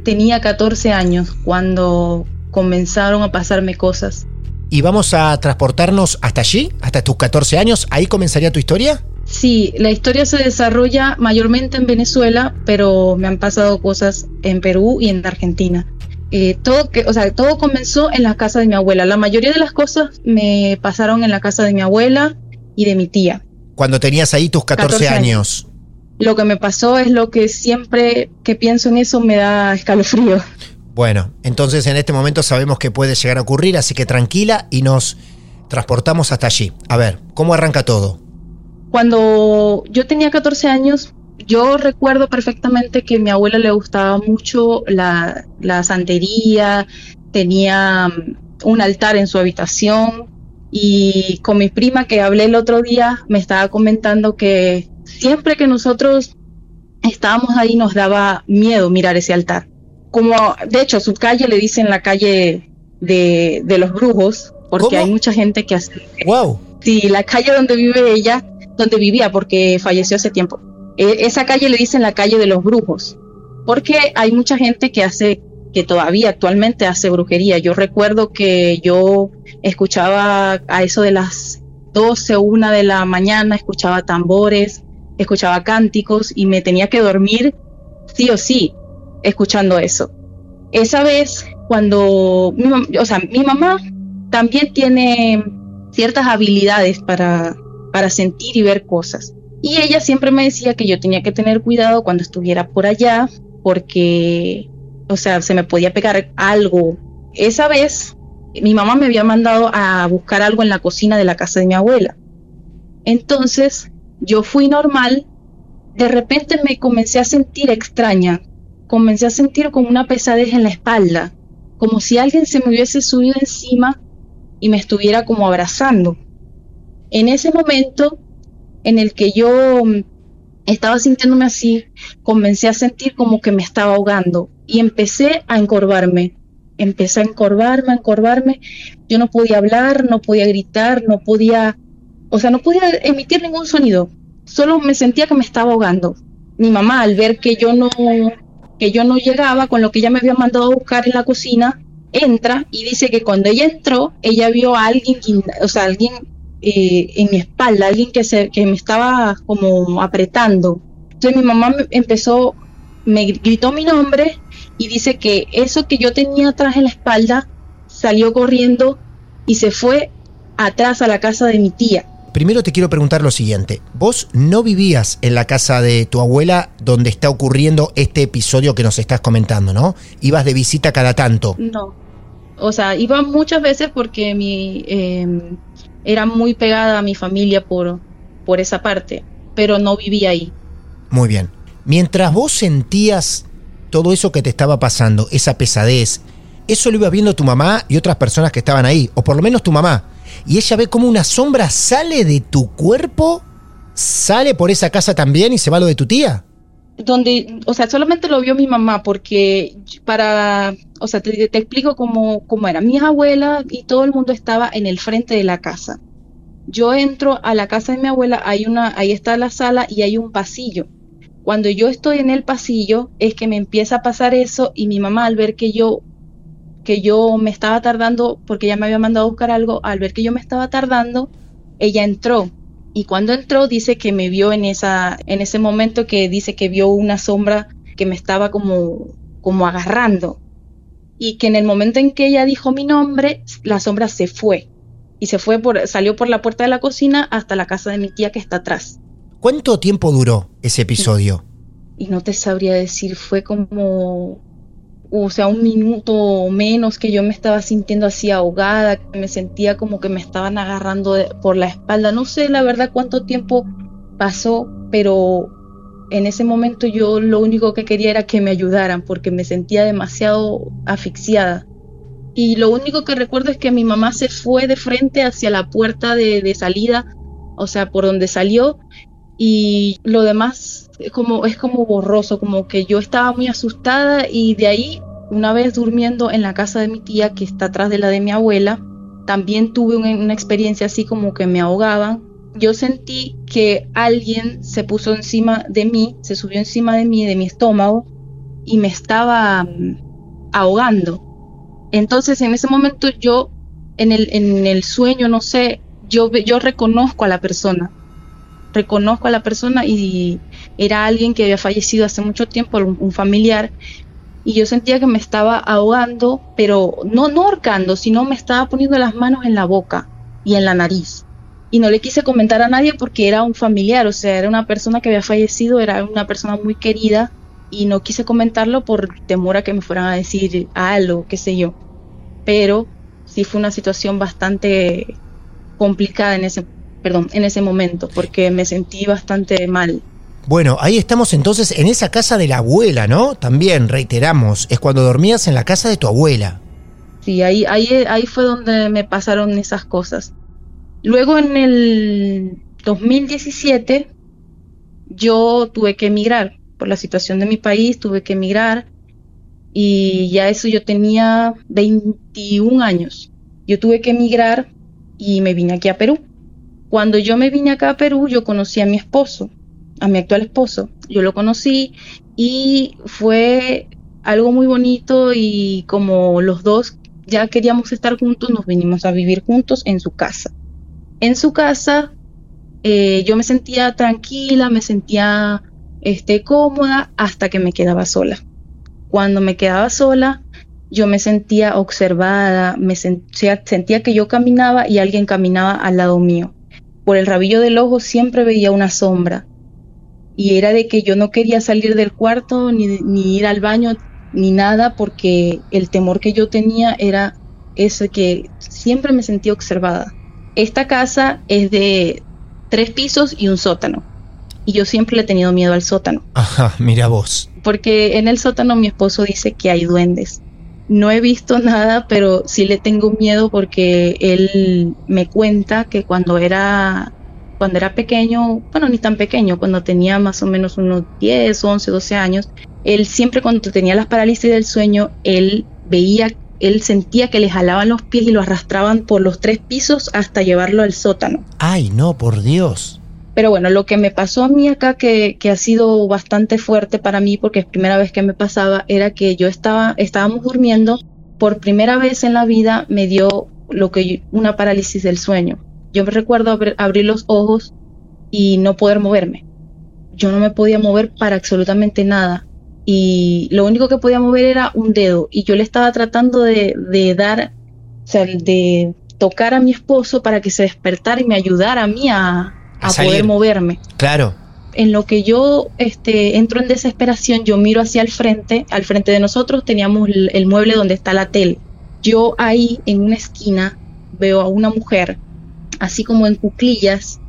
tenía 14 años cuando comenzaron a pasarme cosas. ¿Y vamos a transportarnos hasta allí, hasta tus 14 años? ¿Ahí comenzaría tu historia? Sí, la historia se desarrolla mayormente en Venezuela, pero me han pasado cosas en Perú y en Argentina. Eh, todo, que, o sea, todo comenzó en la casa de mi abuela. La mayoría de las cosas me pasaron en la casa de mi abuela y de mi tía. Cuando tenías ahí tus 14, 14 años. años. Lo que me pasó es lo que siempre que pienso en eso me da escalofrío. Bueno, entonces en este momento sabemos que puede llegar a ocurrir, así que tranquila y nos transportamos hasta allí. A ver, ¿cómo arranca todo? Cuando yo tenía 14 años, yo recuerdo perfectamente que a mi abuela le gustaba mucho la, la santería, tenía mm, un altar en su habitación y con mi prima que hablé el otro día me estaba comentando que siempre que nosotros estábamos ahí nos daba miedo mirar ese altar. Como, de hecho, su calle le dicen la calle de, de los brujos, porque ¿Cómo? hay mucha gente que hace... ¡Wow! Sí, la calle donde vive ella, donde vivía, porque falleció hace tiempo. Eh, esa calle le dicen la calle de los brujos, porque hay mucha gente que hace, que todavía actualmente hace brujería. Yo recuerdo que yo escuchaba a eso de las 12 o 1 de la mañana, escuchaba tambores, escuchaba cánticos y me tenía que dormir sí o sí escuchando eso. Esa vez, cuando, o sea, mi mamá también tiene ciertas habilidades para, para sentir y ver cosas. Y ella siempre me decía que yo tenía que tener cuidado cuando estuviera por allá, porque, o sea, se me podía pegar algo. Esa vez, mi mamá me había mandado a buscar algo en la cocina de la casa de mi abuela. Entonces, yo fui normal, de repente me comencé a sentir extraña, comencé a sentir como una pesadez en la espalda, como si alguien se me hubiese subido encima y me estuviera como abrazando. En ese momento en el que yo mm, estaba sintiéndome así, comencé a sentir como que me estaba ahogando y empecé a encorvarme. Empecé a encorvarme, a encorvarme. Yo no podía hablar, no podía gritar, no podía, o sea, no podía emitir ningún sonido. Solo me sentía que me estaba ahogando. Mi mamá, al ver que yo no, que yo no llegaba con lo que ella me había mandado a buscar en la cocina, entra y dice que cuando ella entró, ella vio a alguien, o sea, alguien eh, en mi espalda, alguien que, se, que me estaba como apretando. Entonces mi mamá empezó me gritó mi nombre y dice que eso que yo tenía atrás en la espalda salió corriendo y se fue atrás a la casa de mi tía. Primero te quiero preguntar lo siguiente. Vos no vivías en la casa de tu abuela donde está ocurriendo este episodio que nos estás comentando, ¿no? Ibas de visita cada tanto. No. O sea, iba muchas veces porque mi eh, era muy pegada a mi familia por, por esa parte, pero no vivía ahí. Muy bien. Mientras vos sentías todo eso que te estaba pasando, esa pesadez, eso lo iba viendo tu mamá y otras personas que estaban ahí, o por lo menos tu mamá y ella ve como una sombra sale de tu cuerpo, sale por esa casa también y se va lo de tu tía. Donde, o sea, solamente lo vio mi mamá porque para, o sea, te, explico cómo, cómo era. Mi abuela y todo el mundo estaba en el frente de la casa. Yo entro a la casa de mi abuela, hay una, ahí está la sala y hay un pasillo. Cuando yo estoy en el pasillo es que me empieza a pasar eso y mi mamá al ver que yo que yo me estaba tardando, porque ella me había mandado a buscar algo, al ver que yo me estaba tardando, ella entró. Y cuando entró dice que me vio en, esa, en ese momento que dice que vio una sombra que me estaba como, como agarrando. Y que en el momento en que ella dijo mi nombre, la sombra se fue. Y se fue por, salió por la puerta de la cocina hasta la casa de mi tía que está atrás. ¿Cuánto tiempo duró ese episodio? Y no te sabría decir, fue como o sea, un minuto o menos que yo me estaba sintiendo así ahogada, que me sentía como que me estaban agarrando por la espalda. No sé la verdad cuánto tiempo pasó, pero en ese momento yo lo único que quería era que me ayudaran porque me sentía demasiado asfixiada. Y lo único que recuerdo es que mi mamá se fue de frente hacia la puerta de, de salida, o sea, por donde salió, y lo demás es como, es como borroso, como que yo estaba muy asustada y de ahí, una vez durmiendo en la casa de mi tía, que está atrás de la de mi abuela, también tuve una, experiencia así como que me ahogaban. Yo sentí que alguien se puso encima de mí, se subió encima de mí, de mi estómago, y me estaba mm, ahogando. Entonces en ese momento yo, en el, en el sueño, no sé, yo, yo reconozco a la persona reconozco a la persona y era alguien que había fallecido hace mucho tiempo, un, familiar, y yo sentía que me estaba ahogando, pero no, no ahorcando, sino me estaba poniendo las manos en la boca y en la nariz. Y no le quise comentar a nadie porque era un familiar, o sea, era una persona que había fallecido, era una persona muy querida, y no quise comentarlo por temor a que me fueran a decir algo, qué sé yo. Pero sí fue una situación bastante complicada en ese perdón, en ese momento, porque me sentí bastante mal. Bueno, ahí estamos entonces en esa casa de la abuela, ¿no? También, reiteramos, es cuando dormías en la casa de tu abuela. Sí, ahí, ahí, ahí fue donde me pasaron esas cosas. Luego en el 2017 yo tuve que emigrar por la situación de mi país, tuve que emigrar y ya eso yo tenía 21 años. Yo tuve que emigrar y me vine aquí a Perú. Cuando yo me vine acá a Perú, yo conocí a mi esposo, a mi actual esposo. Yo lo conocí y fue algo muy bonito y como los dos ya queríamos estar juntos, nos vinimos a vivir juntos en su casa. En su casa eh, yo me sentía tranquila, me sentía este, cómoda hasta que me quedaba sola. Cuando me quedaba sola, yo me sentía observada, me sentía, sentía que yo caminaba y alguien caminaba al lado mío por el rabillo del ojo siempre veía una sombra. Y era de que yo no quería salir del cuarto, ni, ni ir al baño, ni nada, porque el temor que yo tenía era ese que siempre me sentía observada. Esta casa es de tres pisos y un sótano. Y yo siempre le he tenido miedo al sótano. Ajá, mira vos. Porque en el sótano mi esposo dice que hay duendes. No he visto nada, pero sí le tengo miedo porque él me cuenta que cuando era cuando era pequeño, bueno, ni tan pequeño, cuando tenía más o menos unos 10, 11, 12 años, él siempre cuando tenía las parálisis del sueño, él veía, él sentía que le jalaban los pies y lo arrastraban por los tres pisos hasta llevarlo al sótano. Ay, no, por Dios. Pero bueno, lo que me pasó a mí acá, que, que, ha sido bastante fuerte para mí, porque es primera vez que me pasaba, era que yo estaba, estábamos durmiendo, por primera vez en la vida me dio lo que una parálisis del sueño. Yo me recuerdo abrir los ojos y no poder moverme. Yo no me podía mover para absolutamente nada. y lo único que podía mover era un dedo y yo le estaba tratando de, de dar, o sea, de tocar a mi esposo para que se despertara y me ayudara a mí a, a, poder moverme. Claro. En lo que yo este, entro en desesperación, yo miro hacia el frente, al frente de nosotros teníamos el, el mueble donde está la tele. Yo ahí en una esquina veo a una mujer, así como en cuclillas,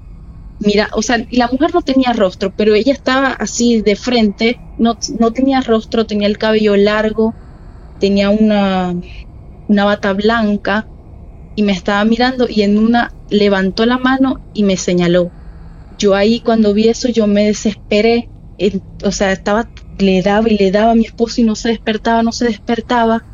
mira, o sea, la mujer no tenía rostro, pero ella estaba así de frente, no, no tenía rostro, tenía el cabello largo, tenía una, una bata blanca y me estaba mirando y en una levantó la mano y me señaló. Yo ahí cuando vi eso yo me desesperé, o sea, estaba, le daba y le daba a mi esposo y no se despertaba, no se despertaba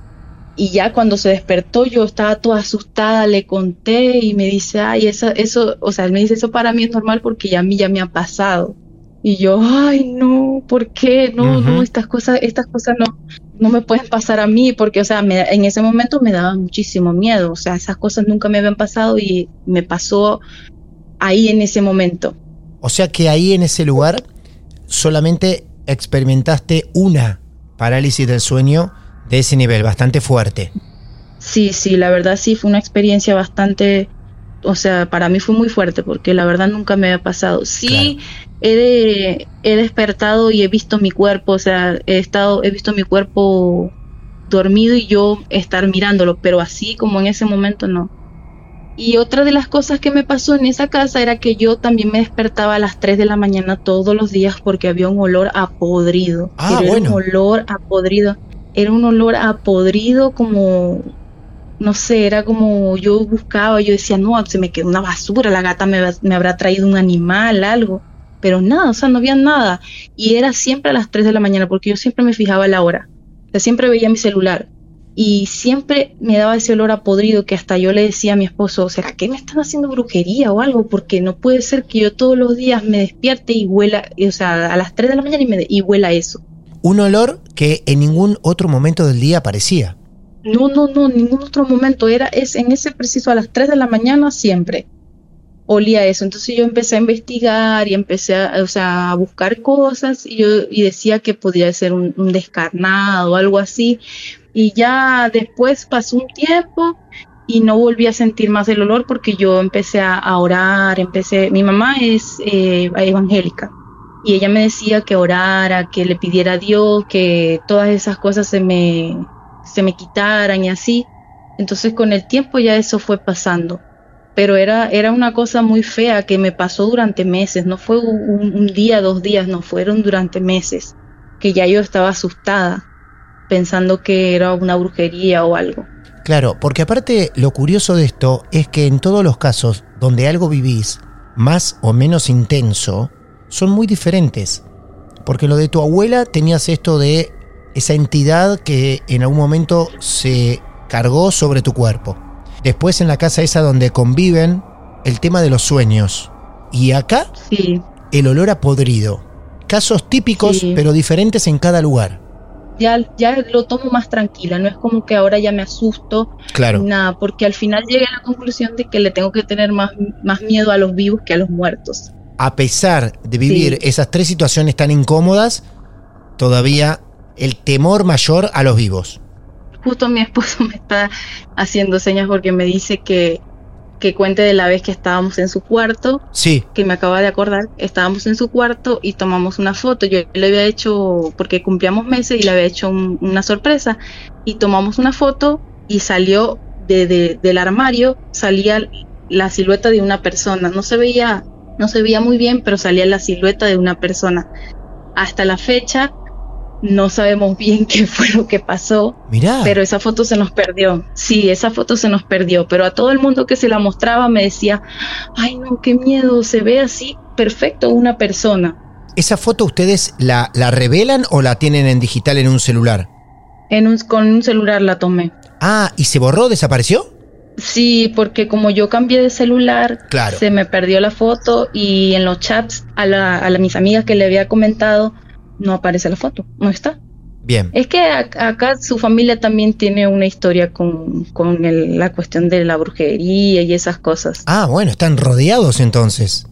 y ya cuando se despertó yo estaba toda asustada, le conté y me dice, ay, eso, eso, o sea, él me dice, eso para mí es normal porque ya a mí ya me ha pasado. Y yo, ay, no, ¿por qué? No, no, estas cosas, estas cosas no, no me pueden pasar a mí porque, o sea, en ese momento me daba muchísimo miedo, o sea, esas cosas nunca me habían pasado y me pasó ahí en ese momento. O sea que ahí en ese lugar solamente experimentaste una parálisis del sueño de ese nivel, bastante fuerte. Sí, sí, la verdad sí fue una experiencia bastante, o sea, para mí fue muy fuerte porque la verdad nunca me había pasado. Sí, he, he despertado y he visto mi cuerpo, o sea, he estado, he visto mi cuerpo dormido y yo estar mirándolo, pero así como en ese momento no. Y otra de las cosas que me pasó en esa casa era que yo también me despertaba a las 3 de la mañana todos los días porque había un olor a podrido. Ah, Era bueno. un olor a podrido era un olor a podrido como no sé, era como yo buscaba, yo decía, no, se me quedó una basura, la gata me, me, habrá traído un animal, algo, pero nada, o sea, no había nada. Y era siempre a las 3 de la mañana, porque yo siempre me fijaba la hora, o sea, siempre veía mi celular. Y siempre me daba ese olor a podrido que hasta yo le decía a mi esposo, ¿será que me están haciendo brujería o algo? Porque no puede ser que yo todos los días me despierte y huela, o sea, a las 3 de la mañana y, me, y huela eso un olor que en ningún otro momento del día aparecía. No, no, no, ningún otro momento. Era es en ese preciso a las 3 de la mañana siempre olía eso. Entonces yo empecé a investigar y empecé a, o sea, a buscar cosas y yo y decía que podía ser un, un descarnado o algo así. Y ya después pasó un tiempo y no volví a sentir más el olor porque yo empecé a, orar, empecé, mi mamá es eh, evangélica y ella me decía que orara, que le pidiera a Dios, que todas esas cosas se me, se me quitaran y así. Entonces con el tiempo ya eso fue pasando. Pero era, era una cosa muy fea que me pasó durante meses, no fue un día, dos días, no fueron durante meses, que ya yo estaba asustada, pensando que era una brujería o algo. Claro, porque aparte lo curioso de esto es que en todos los casos donde algo vivís, más o menos intenso, son muy diferentes. Porque lo de tu abuela tenías esto de esa entidad que en algún momento se cargó sobre tu cuerpo. Después en la casa esa donde conviven, el tema de los sueños. Y acá, sí. el olor a podrido. Casos típicos, Sí. pero diferentes en cada lugar. Ya, ya lo tomo más tranquila, no es como que ahora ya me asusto, Claro. nada, porque al final llegué a la conclusión de que le tengo que tener más, más miedo a los vivos que a los muertos. A pesar de vivir Sí. esas tres situaciones tan incómodas, todavía el temor mayor a los vivos. Justo mi esposo me está haciendo señas porque me dice que, que cuente de la vez que estábamos en su cuarto, Sí, que me acaba de acordar, estábamos en su cuarto y tomamos una foto. Yo le había hecho, porque cumplíamos meses y le había hecho un- una sorpresa, y tomamos una foto y salió de, de- del armario, salía la silueta de una persona. No se veía, no se veía muy bien, pero salía la silueta de una persona. Hasta la fecha no sabemos bien qué fue lo que pasó. mirá. Pero esa foto se nos perdió. Sí, esa foto se nos perdió. Pero a todo el mundo que se la mostraba me decía, ay no, qué miedo, se ve así perfecto una persona. ¿Esa foto ustedes la, la revelan o la tienen en digital en un celular? En un, con un celular la tomé. Ah, ¿y se borró? ¿Desapareció? Sí, porque como yo cambié de celular, Claro. se me perdió la foto y en los chats a, la, a la- mis amigas que le había comentado, no aparece la foto, no está. Bien. Es que ac- acá su familia también tiene una historia con, con el- la cuestión de la brujería y esas cosas. Ah, bueno, están rodeados entonces.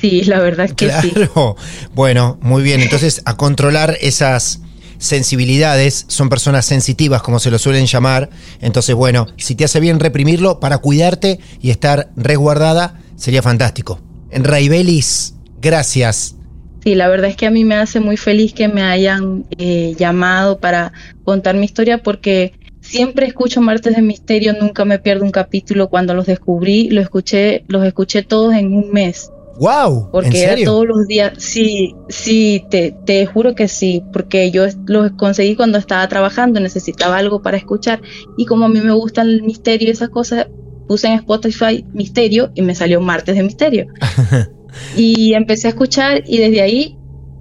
Sí, la verdad es que sí. Claro. Bueno, muy bien. Entonces, a controlar esas sensibilidades, son personas sensitivas como se lo suelen llamar. Entonces, bueno, si te hace bien reprimirlo para cuidarte y estar resguardada, sería fantástico. En Raibelis, gracias. Sí, la verdad es que a mí me hace muy feliz que me hayan eh, llamado para contar mi historia porque siempre escucho Martes de Misterio, nunca me pierdo un capítulo. Cuando los descubrí, los escuché, los escuché todos en un mes. ¡Wow! Porque era todos los días. Sí, sí, te, te juro que sí. Porque yo los conseguí cuando estaba trabajando, necesitaba algo para escuchar. Y como a mí me gusta el misterio y esas cosas, puse en Spotify Misterio y me salió Martes de Misterio. y empecé a escuchar y desde ahí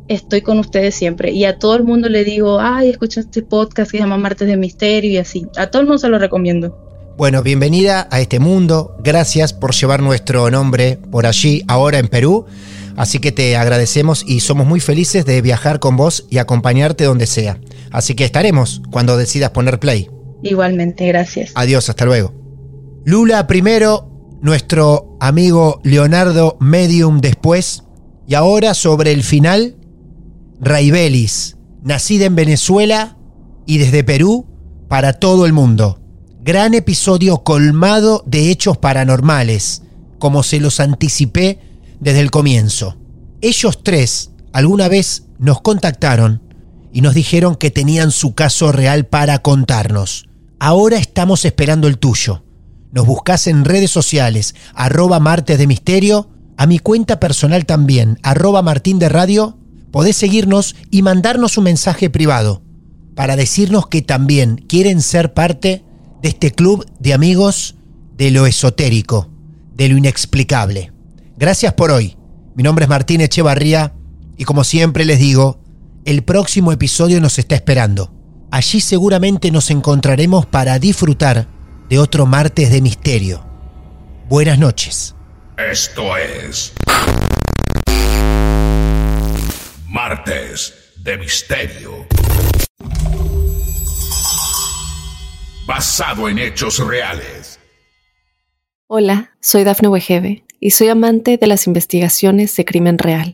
estoy con ustedes siempre. Y a todo el mundo le digo, ay, escucha este podcast que se llama Martes de Misterio y así. A todo el mundo se lo recomiendo. Bueno, bienvenida a este mundo. Gracias por llevar nuestro nombre por allí, ahora en Perú. Así que te agradecemos y somos muy felices de viajar con vos y acompañarte donde sea. Así que estaremos cuando decidas poner play. Igualmente, gracias. Adiós, hasta luego. Lula primero, nuestro amigo Leonardo Medium después. Y ahora sobre el final, Raibelis, nacida en Venezuela y desde Perú para todo el mundo gran episodio colmado de hechos paranormales, como se los anticipé desde el comienzo. Ellos tres alguna vez nos contactaron y nos dijeron que tenían su caso real para contarnos. Ahora estamos esperando el tuyo. Nos buscas en redes sociales, arroba martes de misterio, a mi cuenta personal también, arroba martín de radio, podés seguirnos y mandarnos un mensaje privado para decirnos que también quieren ser parte de este club de amigos de lo esotérico, de lo inexplicable. Gracias por hoy. Mi nombre es Martín Echevarría y como siempre les digo, el próximo episodio nos está esperando. Allí seguramente nos encontraremos para disfrutar de otro martes de misterio. Buenas noches. Esto es Martes de Misterio. basado en hechos reales. Hola, soy Dafne Wegebe y soy amante de las investigaciones de crimen real.